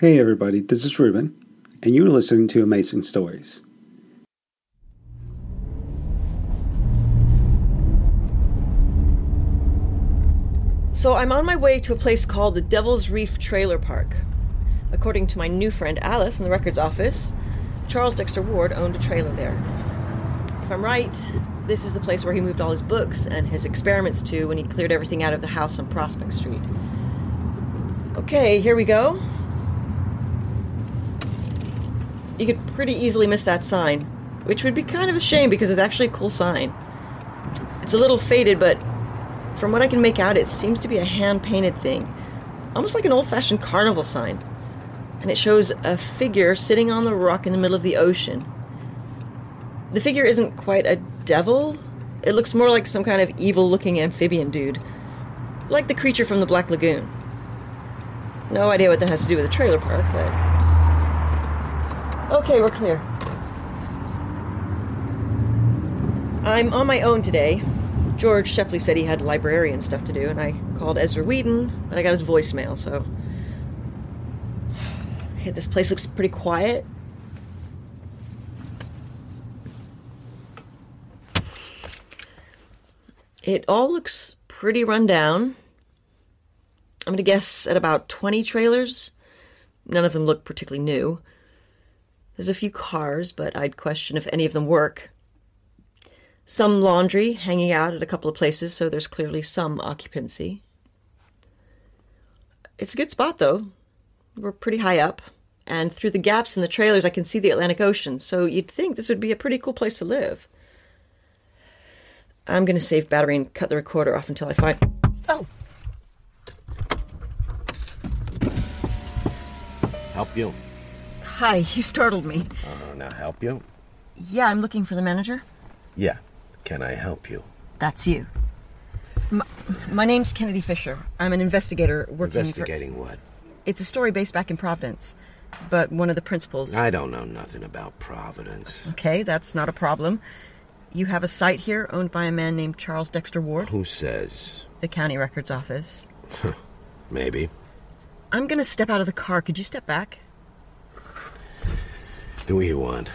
Hey everybody, this is Ruben, and you're listening to Amazing Stories. So I'm on my way to a place called the Devil's Reef Trailer Park. According to my new friend Alice in the records office, Charles Dexter Ward owned a trailer there. If I'm right, this is the place where he moved all his books and his experiments to when he cleared everything out of the house on Prospect Street. Okay, here we go. You could pretty easily miss that sign, which would be kind of a shame because it's actually a cool sign. It's a little faded, but from what I can make out, it seems to be a hand painted thing, almost like an old fashioned carnival sign. And it shows a figure sitting on the rock in the middle of the ocean. The figure isn't quite a devil, it looks more like some kind of evil looking amphibian dude, like the creature from the Black Lagoon. No idea what that has to do with the trailer park, but. Okay, we're clear. I'm on my own today, George Shepley said he had librarian stuff to do, and I called Ezra Weeden, but I got his voicemail, so. Okay, this place looks pretty quiet. It all looks pretty run down. I'm gonna guess at about 20 trailers. None of them look particularly new. There's a few cars, but I'd question if any of them work. Some laundry hanging out at a couple of places, so there's clearly some occupancy. It's a good spot, though. We're pretty high up, and through the gaps in the trailers, I can see the Atlantic Ocean, so you'd think this would be a pretty cool place to live. I'm going to save battery and cut the recorder off until I find. Oh! Help you? Hi, you startled me. Uh, now help you? Yeah, I'm looking for the manager. Yeah. Can I help you? That's you. My, my name's Kennedy Fisher. I'm an investigator working Investigating for... what? It's a story based back in Providence, but one of the principals. I don't know nothing about Providence. Okay, that's not a problem. You have a site here owned by a man named Charles Dexter Ward, Who says? the county records office. Maybe. I'm gonna step out of the car. Could you step back? Do you want.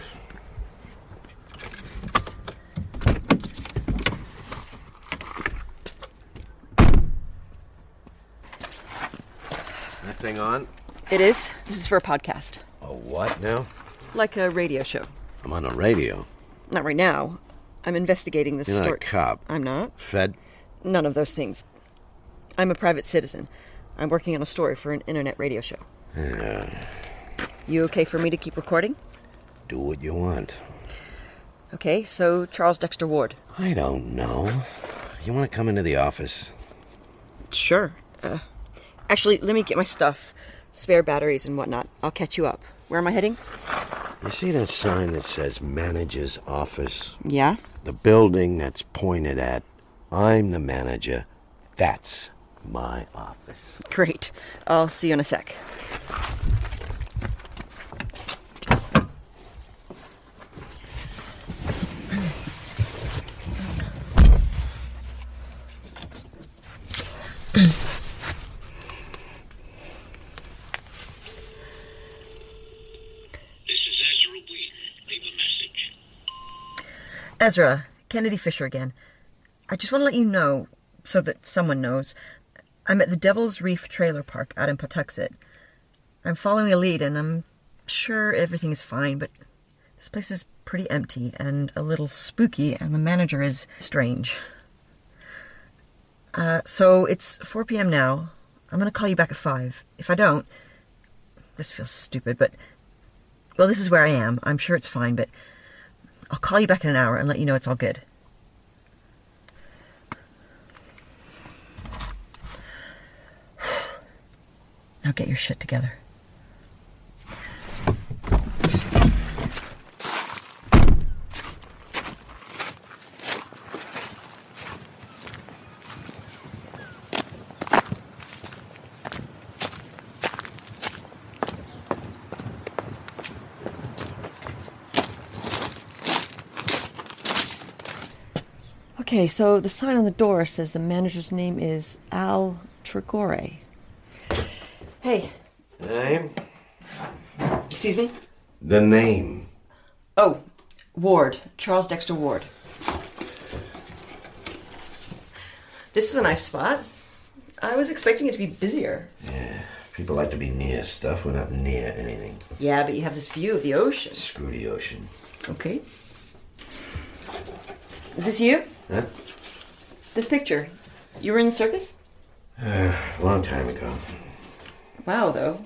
That thing on? It is. This is for a podcast, A what now? like a radio show. I'm on a radio. Not right now. I'm investigating this You're not a story. cop. I'm not. Fed? None of those things. I'm a private citizen. I'm working on a story for an internet radio show. Yeah. You okay for me to keep recording? Do what you want. Okay, so Charles Dexter Ward. I don't know. You want to come into the office? Sure. Uh, actually, let me get my stuff, spare batteries and whatnot. I'll catch you up. Where am I heading? You see that sign that says manager's office? Yeah? The building that's pointed at I'm the manager. That's my office. Great. I'll see you in a sec. Ezra Kennedy Fisher again. I just want to let you know, so that someone knows, I'm at the Devil's Reef Trailer Park out in Pawtuxet. I'm following a lead and I'm sure everything is fine, but this place is pretty empty and a little spooky, and the manager is strange. Uh, so it's 4 p.m. now. I'm going to call you back at 5. If I don't, this feels stupid, but. Well, this is where I am. I'm sure it's fine, but I'll call you back in an hour and let you know it's all good. Now get your shit together. Okay, so the sign on the door says the manager's name is Al Tregore. Hey, Name? Excuse me? The name. Oh, Ward. Charles Dexter Ward. This is a nice spot. I was expecting it to be busier. Yeah, people like to be near stuff. We're not near anything. Yeah, but you have this view of the ocean. Screw the ocean. Okay. Is this you? Huh? This picture? You were in the circus? Uh, a long time ago. Wow, though.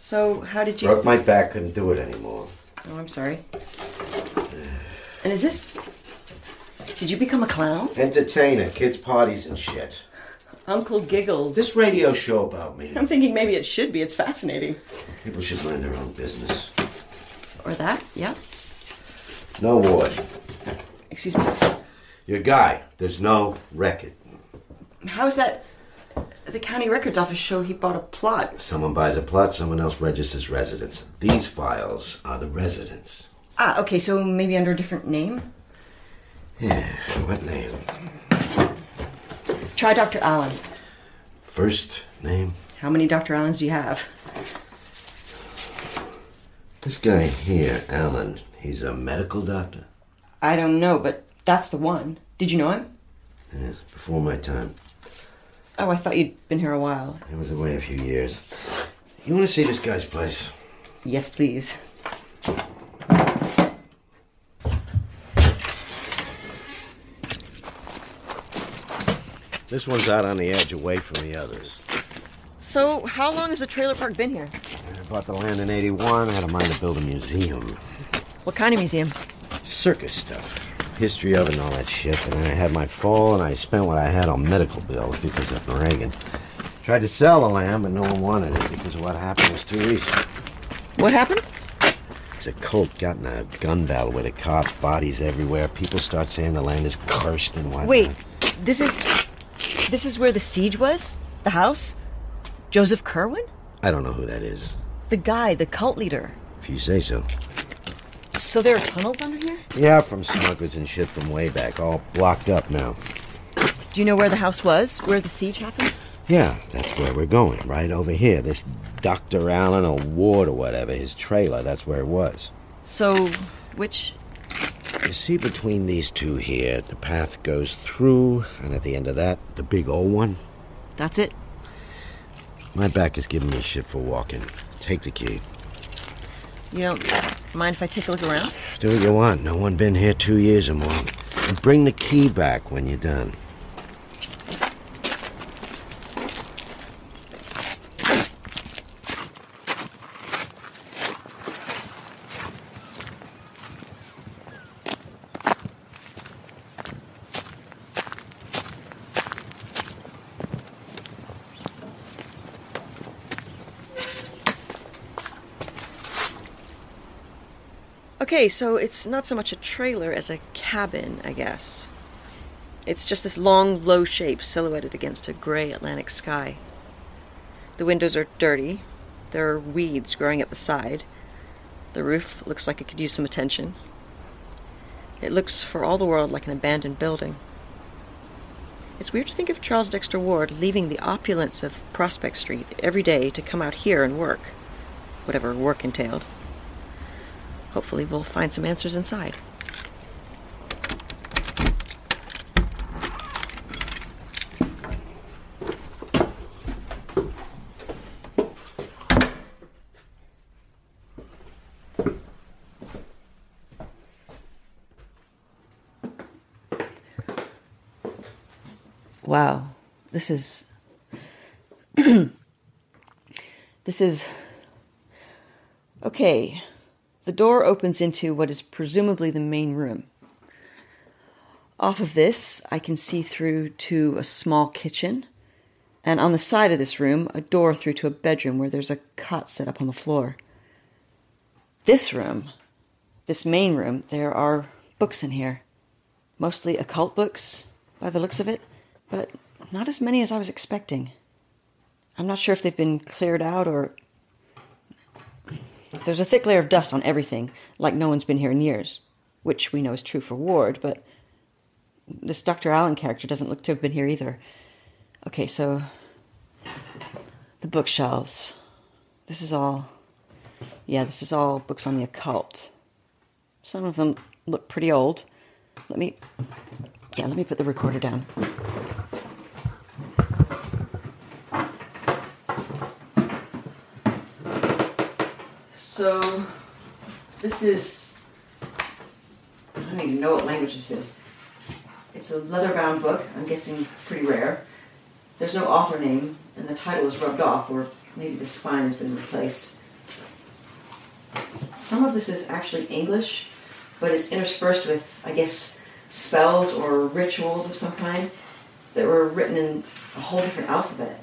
So, how did you. Broke my back, couldn't do it anymore. Oh, I'm sorry. And is this. Did you become a clown? Entertainer, kids' parties and shit. Uncle Giggles. This radio show about me. I'm thinking maybe it should be. It's fascinating. People should mind their own business. Or that, yeah. No ward. Excuse me. Your guy. There's no record. How is that? The county records office show he bought a plot. Someone buys a plot, someone else registers residence. These files are the residents. Ah, okay, so maybe under a different name? Yeah, what name? Try Dr. Allen. First name? How many Dr. Allens do you have? This guy here, Allen, he's a medical doctor. I don't know, but that's the one. Did you know him? Yes, before my time. Oh, I thought you'd been here a while. He was away a few years. You want to see this guy's place? Yes, please. This one's out on the edge, away from the others. So, how long has the trailer park been here? I bought the land in 81. I had a mind to build a museum. What kind of museum? Circus stuff. History of it and all that shit. And I had my fall, and I spent what I had on medical bills because of Reagan. Tried to sell the land, but no one wanted it because what happened was too easy. What happened? It's a cult got in a gun battle with the cops, bodies everywhere. People start saying the land is cursed and whatnot. Wait, this is. This is where the siege was? The house? Joseph Curwen? I don't know who that is. The guy, the cult leader. If you say so. So there are tunnels under here? Yeah, from smugglers and shit from way back, all blocked up now. Do you know where the house was? Where the siege happened? Yeah, that's where we're going, right over here. This Dr. Allen or Ward or whatever, his trailer, that's where it was. So, which. You see between these two here, the path goes through, and at the end of that, the big old one. That's it? My back is giving me shit for walking. Take the key. You don't mind if I take a look around? Do what you want. No one been here two years or more. And bring the key back when you're done. Okay, so it's not so much a trailer as a cabin, I guess. It's just this long, low shape silhouetted against a gray Atlantic sky. The windows are dirty. There are weeds growing at the side. The roof looks like it could use some attention. It looks for all the world like an abandoned building. It's weird to think of Charles Dexter Ward leaving the opulence of Prospect Street every day to come out here and work, whatever work entailed. Hopefully, we'll find some answers inside. Wow, this is. this is. Okay, the door opens into what is presumably the main room. Off of this, I can see through to a small kitchen, and on the side of this room, a door through to a bedroom where there's a cot set up on the floor. This room, this main room, there are books in here. Mostly occult books, by the looks of it, but not as many as I was expecting. I'm not sure if they've been cleared out or there's a thick layer of dust on everything, like no one's been here in years, which we know is true for Ward, but this Dr. Allen character doesn't look to have been here either. Okay, so the bookshelves. This is all Yeah, this is all books on the occult. Some of them look pretty old. Let me. Yeah, let me put the recorder down. So, this is. I don't even know what language this is. It's a leather bound book, I'm guessing pretty rare. There's no author name, and the title is rubbed off, or maybe the spine has been replaced. Some of this is actually English, but it's interspersed with, I guess, spells or rituals of some kind that were written in a whole different alphabet.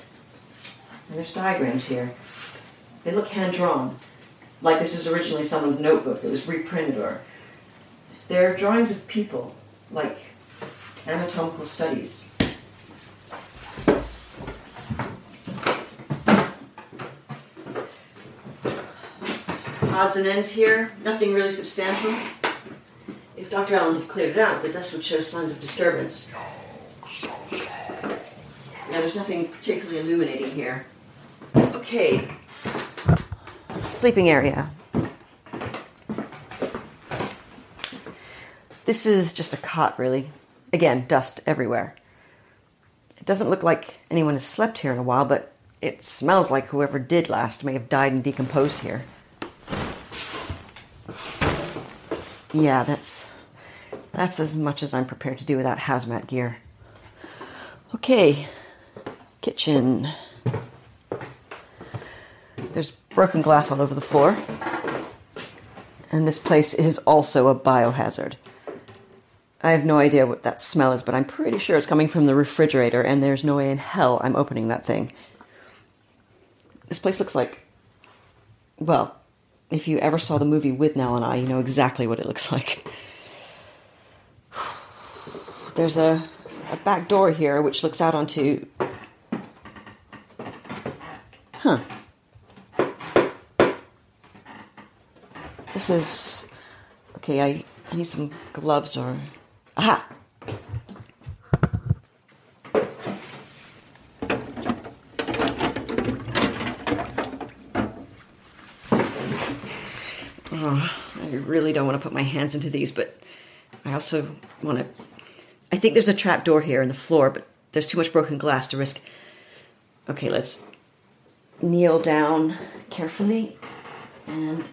And there's diagrams here. They look hand drawn, like this was originally someone's notebook that was reprinted, or they're drawings of people, like anatomical studies. Odds and ends here, nothing really substantial. If Dr. Allen had cleared it out, the dust would show signs of disturbance. Now, there's nothing particularly illuminating here. Okay. Sleeping area. This is just a cot, really. Again, dust everywhere. It doesn't look like anyone has slept here in a while, but it smells like whoever did last may have died and decomposed here. Yeah, that's that's as much as I'm prepared to do without hazmat gear. Okay, kitchen. There's broken glass all over the floor. And this place is also a biohazard. I have no idea what that smell is, but I'm pretty sure it's coming from the refrigerator, and there's no way in hell I'm opening that thing. This place looks like. Well, if you ever saw the movie Withnail and I, you know exactly what it looks like. There's a, a back door here which looks out onto. Huh. This is. Okay, I, need some gloves or. Aha! Oh, I really don't want to put my hands into these, but I also want to. I think there's a trap door here in the floor, but there's too much broken glass to risk. Okay, let's kneel down carefully and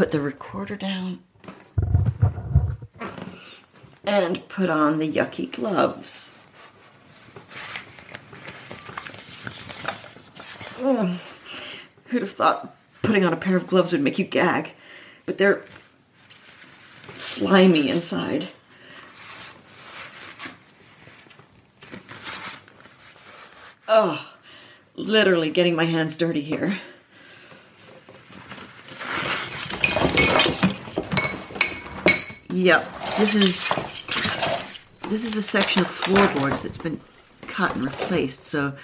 put the recorder down and put on the yucky gloves. Ugh. Who'd have thought putting on a pair of gloves would make you gag? But they're slimy inside. Oh, literally getting my hands dirty here. Yep, this is this is a section of floorboards that's been cut and replaced, so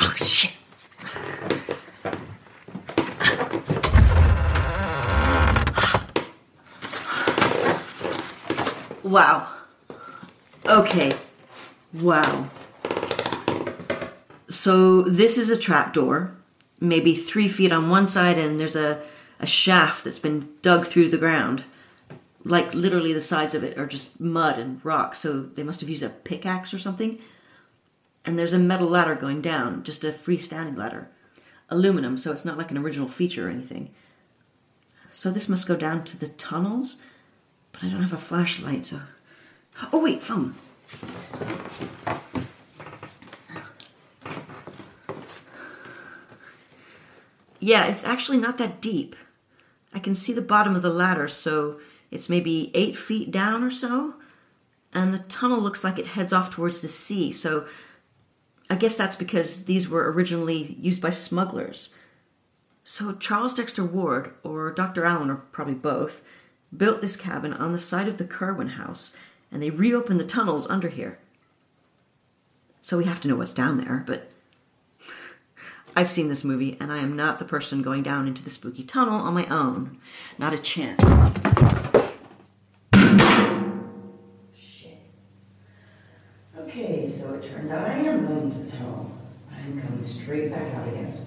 Oh shit. Wow. Okay. Wow. So this is a trapdoor, maybe three feet on one side, and there's a, a shaft that's been dug through the ground. Like literally the sides of it are just mud and rock, so they must have used a pickaxe or something. And there's a metal ladder going down, just a freestanding ladder. Aluminum, so it's not like an original feature or anything. So this must go down to the tunnels, but I don't have a flashlight, so. Oh, wait, phone. Yeah, it's actually not that deep. I can see the bottom of the ladder, so it's maybe eight feet down or so. And the tunnel looks like it heads off towards the sea, so I guess that's because these were originally used by smugglers. So Charles Dexter Ward, or Dr. Allen, or probably both, built this cabin on the site of the Curwen house, and they reopened the tunnels under here. So we have to know what's down there, but I've seen this movie, and I am not the person going down into the spooky tunnel on my own. Not a chance. Okay, so it turns out I am going to the tunnel. I'm coming straight back out again.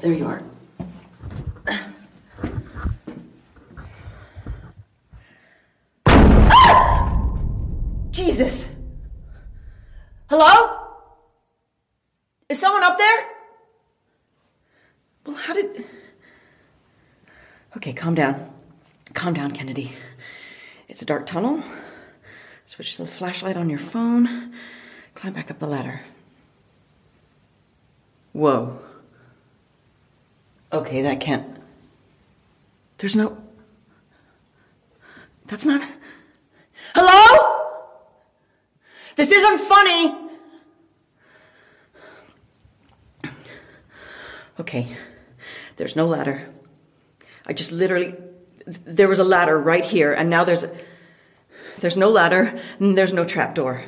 There you are. Jesus! Hello? Is someone up there? Well, how did. Okay, calm down. Calm down, Kennedy. It's a dark tunnel. Switch to the flashlight on your phone. Climb back up the ladder. Whoa. Okay, that can't. There's no. That's not. Hello? This isn't funny! Okay, there's no ladder. I just literally. There was a ladder right here, and now there's. There's no ladder, and there's no trapdoor.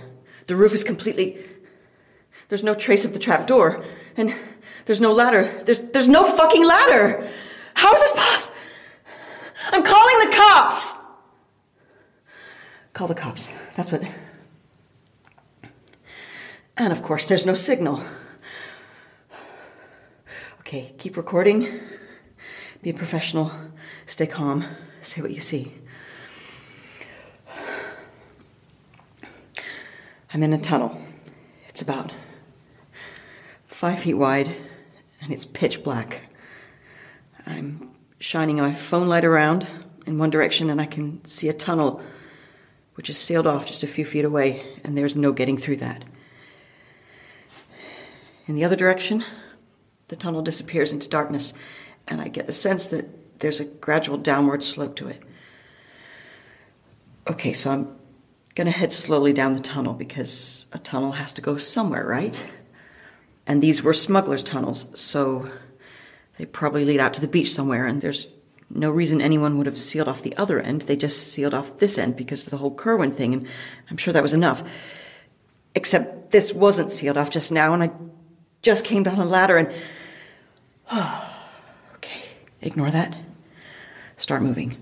The roof is completely. There's no trace of the trapdoor, and there's no ladder. There's there's no fucking ladder. How is this possible? I'm calling the cops. Call the cops. That's what. And of course, there's no signal. Okay, keep recording. Be a professional. Stay calm. Say what you see. I'm in a tunnel. It's about five feet wide and it's pitch black. I'm shining my phone light around in one direction and I can see a tunnel which is sealed off just a few feet away, and there's no getting through that. In the other direction, the tunnel disappears into darkness, and I get the sense that there's a gradual downward slope to it. Okay, so I'm gonna head slowly down the tunnel because a tunnel has to go somewhere, right? And these were smugglers' tunnels, so they probably lead out to the beach somewhere, and there's no reason anyone would have sealed off the other end. They just sealed off this end because of the whole Curwen thing, and I'm sure that was enough. Except this wasn't sealed off just now, and I just came down a ladder and. okay, ignore that. Start moving.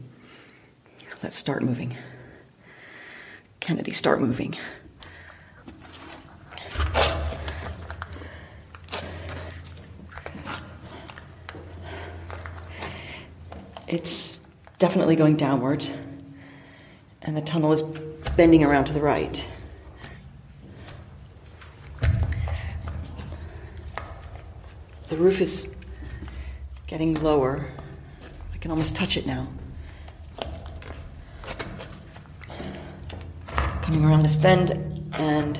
Let's start moving. Kennedy, start moving. It's definitely going downwards, and the tunnel is bending around to the right. The roof is getting lower. I can almost touch it now. Coming around this bend, and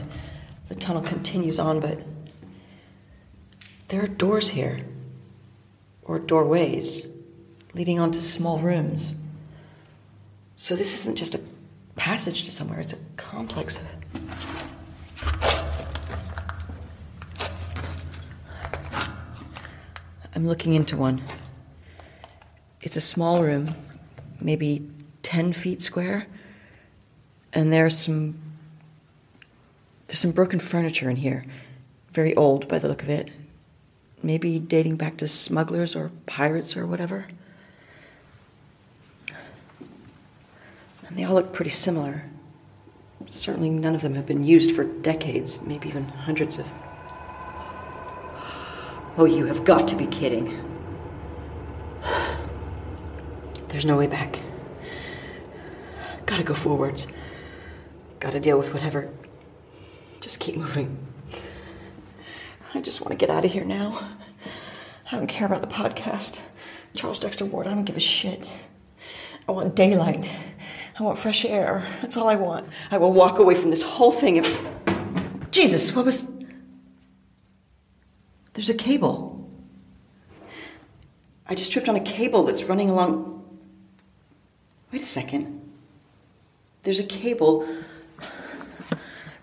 the tunnel continues on, but there are doors here, or doorways leading onto small rooms. So this isn't just a passage to somewhere, it's a complex of. I'm looking into one. It's a small room, maybe 10 feet square, and there's some. There's some broken furniture in here. Very old by the look of it. Maybe dating back to smugglers or pirates or whatever. And they all look pretty similar. Certainly none of them have been used for decades, maybe even hundreds of. Oh, you have got to be kidding. There's no way back. Gotta go forwards. Gotta deal with whatever. Just keep moving. I just want to get out of here now. I don't care about the podcast. Charles Dexter Ward, I don't give a shit. I want daylight. I want fresh air. That's all I want. I will walk away from this whole thing if. Jesus, what was. There's a cable. I just tripped on a cable that's running along. Wait a second. There's a cable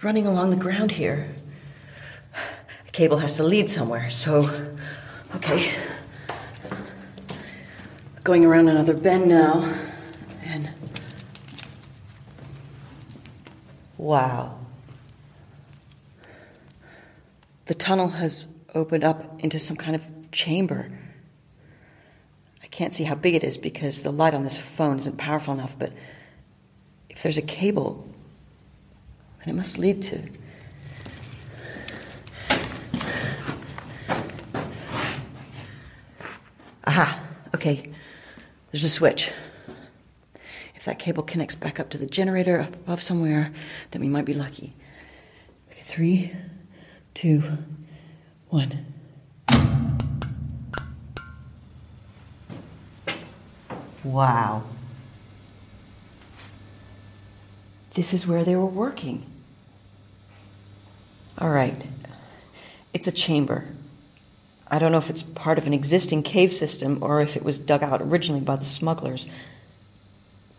running along the ground here. A cable has to lead somewhere, so. Okay. going around another bend now, and wow. The tunnel has opened up into some kind of chamber. I can't see how big it is because the light on this phone isn't powerful enough, but if there's a cable, then it must lead to. Aha, okay. There's a switch. That cable connects back up to the generator up above somewhere, then we might be lucky. Okay, three, two, one. Wow. This is where they were working. All right. It's a chamber. I don't know if it's part of an existing cave system or if it was dug out originally by the smugglers.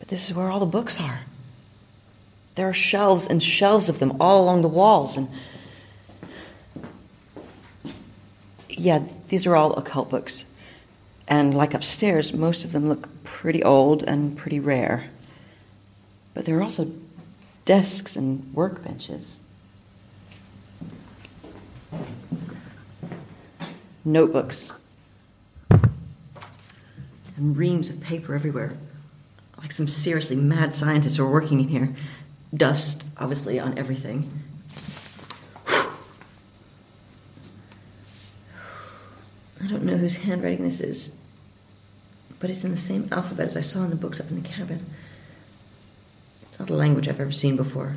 But this is where all the books are. There are shelves and shelves of them all along the walls, and yeah, these are all occult books. And like upstairs, most of them look pretty old and pretty rare. But there are also desks and workbenches. Notebooks. And reams of paper everywhere. Like some seriously mad scientists who are working in here. Dust, obviously, on everything. I don't know whose handwriting this is, but it's in the same alphabet as I saw in the books up in the cabin. It's not a language I've ever seen before.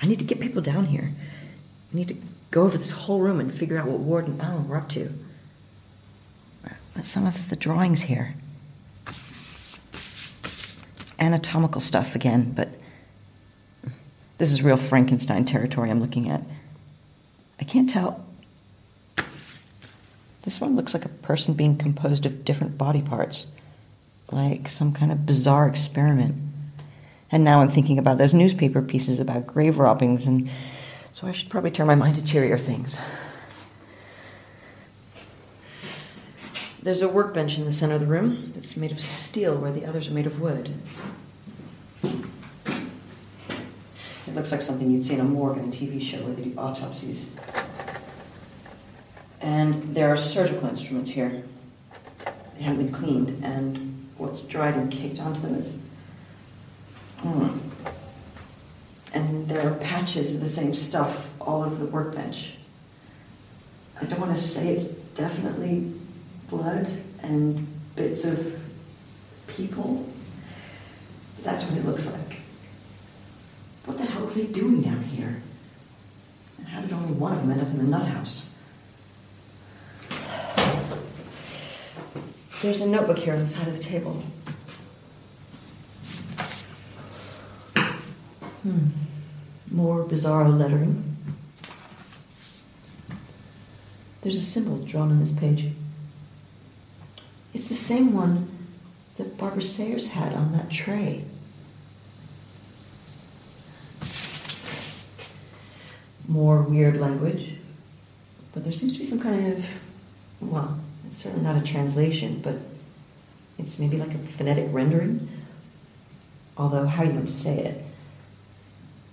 I need to get people down here. I need to go over this whole room and figure out what Ward and Allen were up to. But some of the drawings here. Anatomical stuff again, but this is real Frankenstein territory I'm looking at. I can't tell. This one looks like a person being composed of different body parts, like some kind of bizarre experiment. And now I'm thinking about those newspaper pieces about grave robbings, and so I should probably turn my mind to cheerier things. There's a workbench in the center of the room that's made of steel where the others are made of wood. It looks like something you'd see in a morgue in a TV show where they do autopsies. And there are surgical instruments here. They haven't been cleaned, and what's dried and caked onto them is. Mm. And there are patches of the same stuff all over the workbench. I don't want to say it's definitely blood and bits of people. That's what it looks like. What the hell were they doing down here? And how did only one of them end up in the nut house? There's a notebook here on the side of the table. Hmm. More bizarre lettering. There's a symbol drawn on this page. It's the same one that Barbara Sayers had on that tray. More weird language, but there seems to be some kind of, well, it's certainly not a translation, but it's maybe like a phonetic rendering. Although, how you would say it?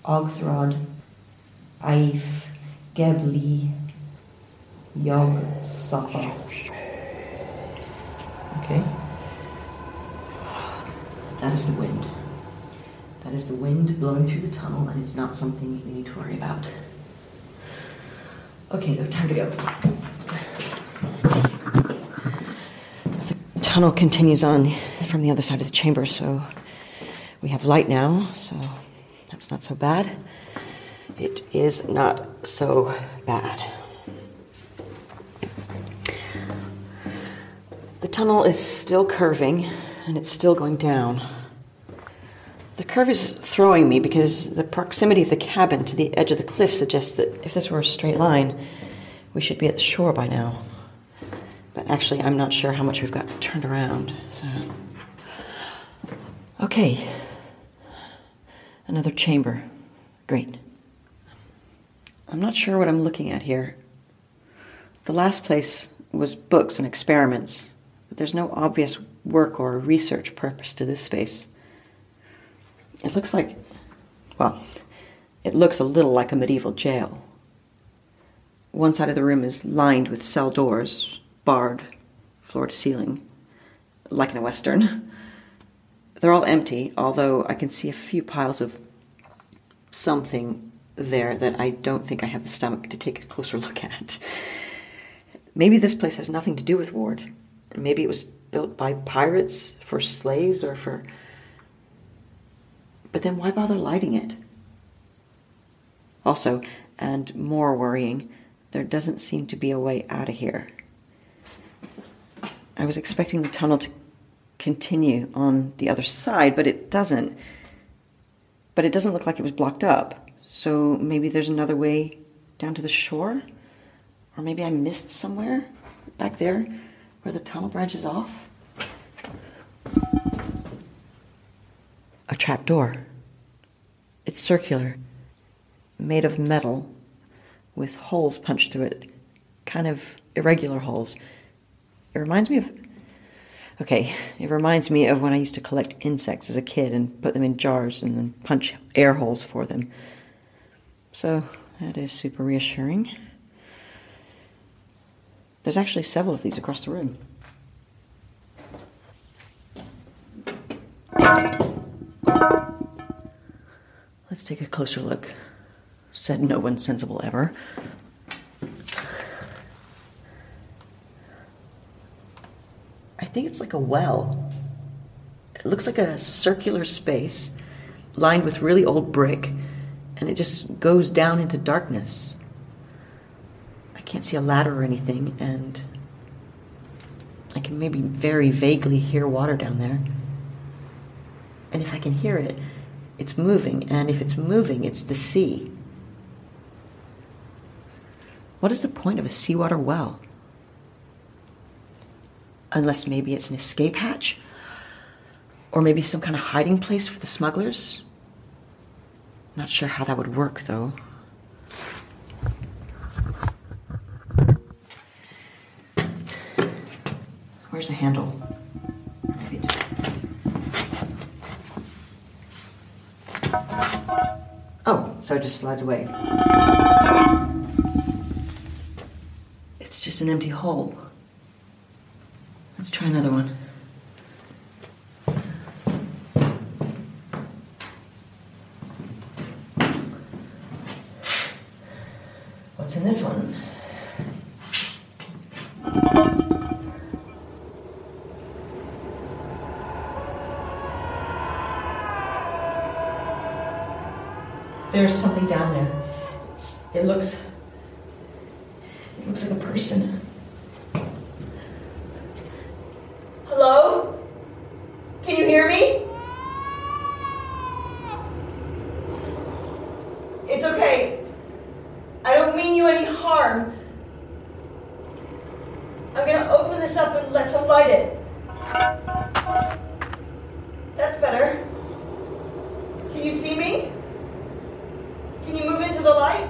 Ogthrod, Aif, Gebli, Yog, Safa. Okay? That is the wind. That is the wind blowing through the tunnel, and it's not something we need to worry about. Okay, though, time to go. The tunnel continues on from the other side of the chamber, so we have light now, so that's not so bad. It is not so bad. The tunnel is still curving and it's still going down. The curve is throwing me because the proximity of the cabin to the edge of the cliff suggests that if this were a straight line, we should be at the shore by now. But actually, I'm not sure how much we've got turned around. So, okay, another chamber. Great. I'm not sure what I'm looking at here. The last place was books and experiments. There's no obvious work or research purpose to this space. It looks like, well, it looks a little like a medieval jail. One side of the room is lined with cell doors, barred, floor to ceiling, like in a Western. They're all empty, although I can see a few piles of something there that I don't think I have the stomach to take a closer look at. Maybe this place has nothing to do with Ward. Maybe it was built by pirates for slaves or for. But then why bother lighting it? Also, and more worrying, there doesn't seem to be a way out of here. I was expecting the tunnel to continue on the other side, but it doesn't. But it doesn't look like it was blocked up. So maybe there's another way down to the shore? Or maybe I missed somewhere back there where the tunnel branches off? A trap door. It's circular, made of metal, with holes punched through it, kind of irregular holes. It reminds me of. Okay, it reminds me of when I used to collect insects as a kid and put them in jars and then punch air holes for them. So, that is super reassuring. There's actually several of these across the room. Let's take a closer look. Said no one sensible ever. I think it's like a well. It looks like a circular space lined with really old brick, and it just goes down into darkness. I can't see a ladder or anything, and I can maybe very vaguely hear water down there. And if I can hear it, it's moving, and if it's moving, it's the sea. What is the point of a seawater well? Unless maybe it's an escape hatch? Or maybe some kind of hiding place for the smugglers? Not sure how that would work, though. The handle? Just... Oh, so it just slides away. It's just an empty hole. Let's try another one. It looks. It looks like a person. Hello? Can you hear me? It's okay. I don't mean you any harm. I'm gonna open this up and let some light in. That's better. Can you see me? Can you move into the light?